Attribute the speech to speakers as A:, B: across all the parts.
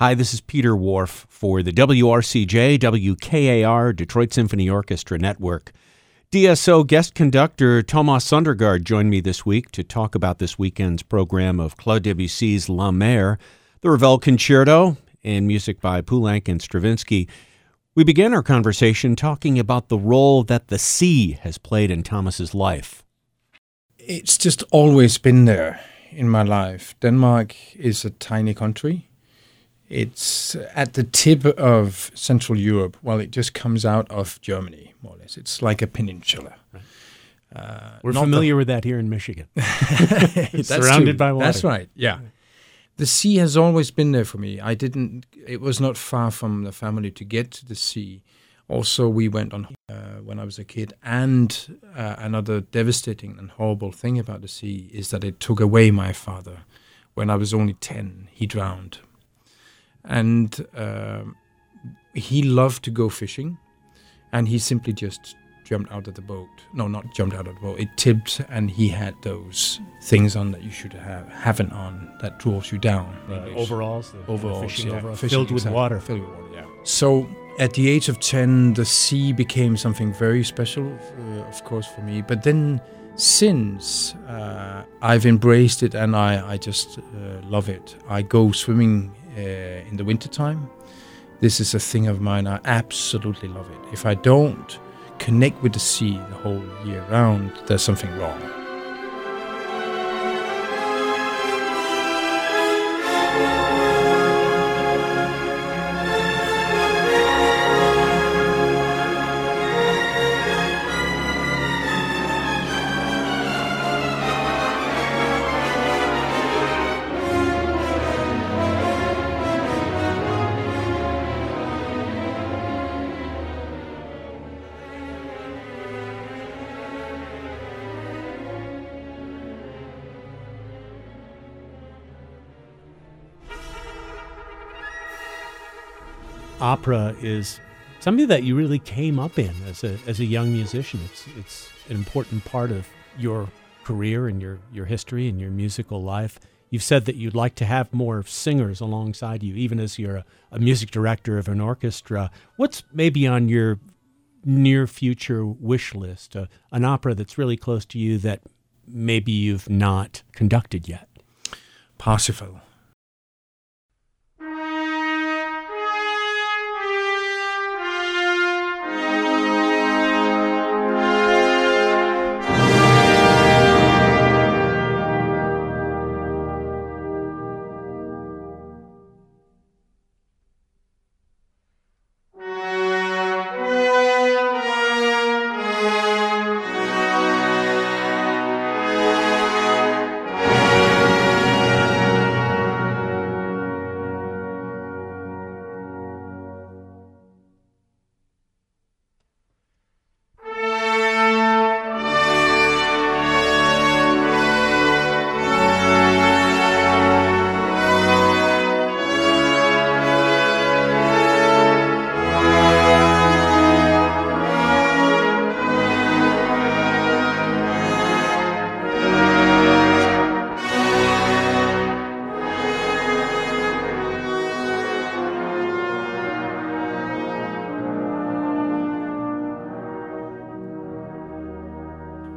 A: Hi, this is Peter Whorf for the WRCJ WKAR Detroit Symphony Orchestra Network. DSO guest conductor Thomas Sondergaard joined me this week to talk about this weekend's program of Claude Debussy's La Mer, the Ravel Concerto, and music by Poulenc and Stravinsky. We began our conversation talking about the role that the sea has played in Thomas's life.
B: It's just always been there in my life. Denmark is a tiny country it's at the tip of Central Europe. Well, it just comes out of Germany, more or less. It's like a peninsula.
A: Right. Uh, We're familiar the, with that here in Michigan. It's surrounded
B: true.
A: by water.
B: That's right. Yeah. The sea has always been there for me. I didn't. It was not far from the family to get to the sea. Also, we went on uh, when I was a kid. And uh, another devastating and horrible thing about the sea is that it took away my father. When I was only ten, he drowned and uh, he loved to go fishing, and he simply just jumped out of the boat. No, not jumped out of the boat. It tipped, and he had those things on that you should have haven't on that draws you down.
A: Uh, overalls,
B: the overalls,
A: fishing
B: yeah.
A: overalls, fishing, filled with exactly. water.
B: Filled with water, yeah. So at the age of ten, the sea became something very special, uh, of course, for me. But then since uh, I've embraced it and I, I just uh, love it. I go swimming uh, Uh, in the wintertime. This is a thing of mine. I absolutely love it. If I don't connect with the sea the whole year round, there's something wrong.
A: Opera is something that you really came up in as a as a young musician. It's it's an important part of your career and your your history and your musical life. You've said that you'd like to have more singers alongside you, even as you're a, a music director of an orchestra. What's maybe on your near future wish list? Uh, an opera that's really close to you that maybe you've not conducted yet.
B: Parsifal.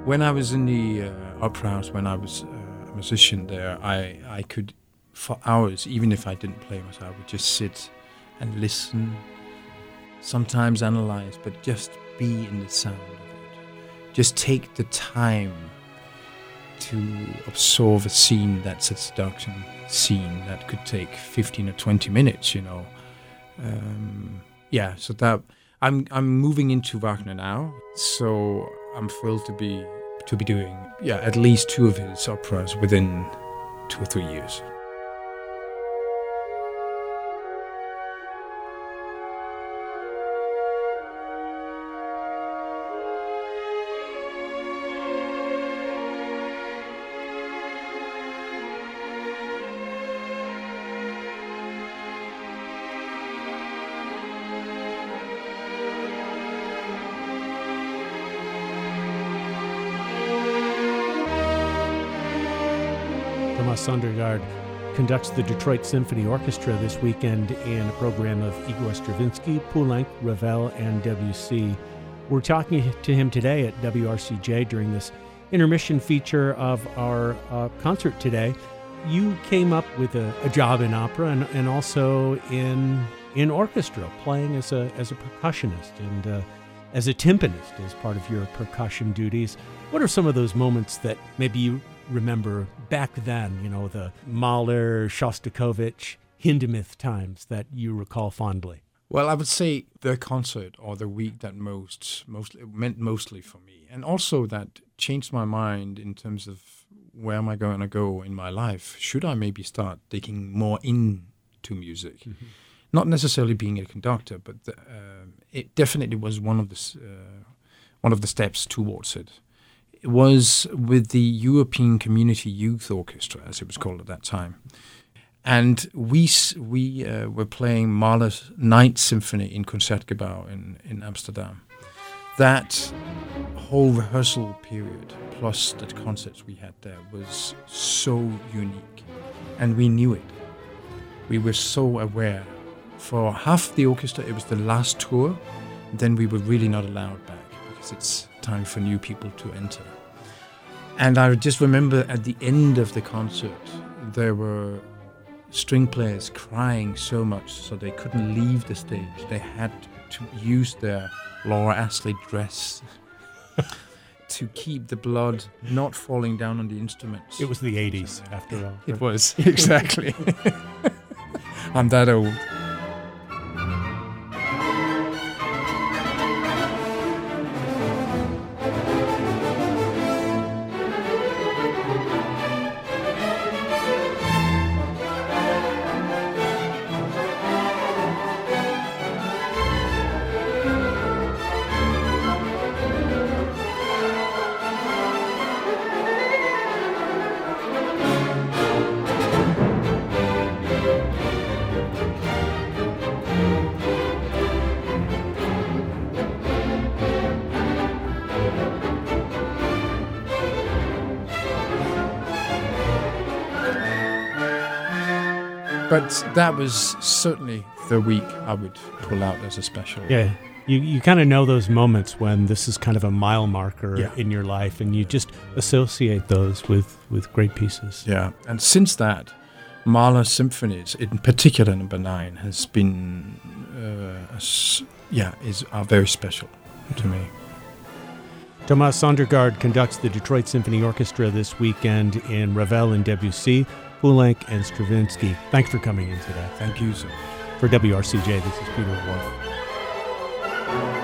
B: When I was in the uh, opera house, when I was uh, a musician there, I, I could, for hours, even if I didn't play myself, I would just sit and listen, sometimes analyze, but just be in the sound of it. Just take the time to absorb a scene that's a seduction scene that could take 15 or 20 minutes, you know. Um, yeah, so that I'm I'm moving into Wagner now, so I'm thrilled to be to be doing yeah at least two of his operas within two or three years.
A: Sondergaard. conducts the Detroit Symphony Orchestra this weekend in a program of Igor Stravinsky, Poulenc, Ravel, and Debussy. We're talking to him today at WRCJ during this intermission feature of our uh, concert today. You came up with a, a job in opera and, and, also in in orchestra, playing as a as a percussionist and uh, as a timpanist as part of your percussion duties. What are some of those moments that maybe you remember back then? You know, the Mahler, Shostakovich, Hindemith times that you recall fondly.
B: Well, I would say the concert or the week that most mostly meant mostly for me, and also that changed my mind in terms of where am I going to go in my life? Should I maybe start digging more into music? Mm-hmm. Not necessarily being a conductor, but the, uh, it definitely was one of the uh, one of the steps towards it. Was with the European Community Youth Orchestra, as it was called at that time and we we uh, were playing Mahler's Ninth Symphony in Concertgebouw in in Amsterdam. That whole rehearsal period plus the concerts we had there was so unique, and we knew it. We were so aware. For half the orchestra, it was the last tour. Then we were really not allowed back because it's time for new people to enter. And I just remember at the end of the concert, there were string players crying so much so they couldn't leave the stage. They had to use their Laura Ashley dress to keep the blood not falling down on the instruments.
A: It was the 80s, after all.
B: It was, exactly. I'm that old. But that was certainly the week I would pull out as a special.
A: Yeah. You, you kind of know those moments when this is kind of a mile marker yeah. in your life, and you just associate those with, with great pieces.
B: Yeah. And since that, Mahler symphonies, in particular number nine, has been, uh, yeah, is are very special to me.
A: Thomas Sondergaard conducts the Detroit Symphony Orchestra this weekend in Ravel and Debussy. Poulenc, and Stravinsky. Thanks for coming in today.
B: Thank you so
A: For WRCJ, this is Peter Whorf.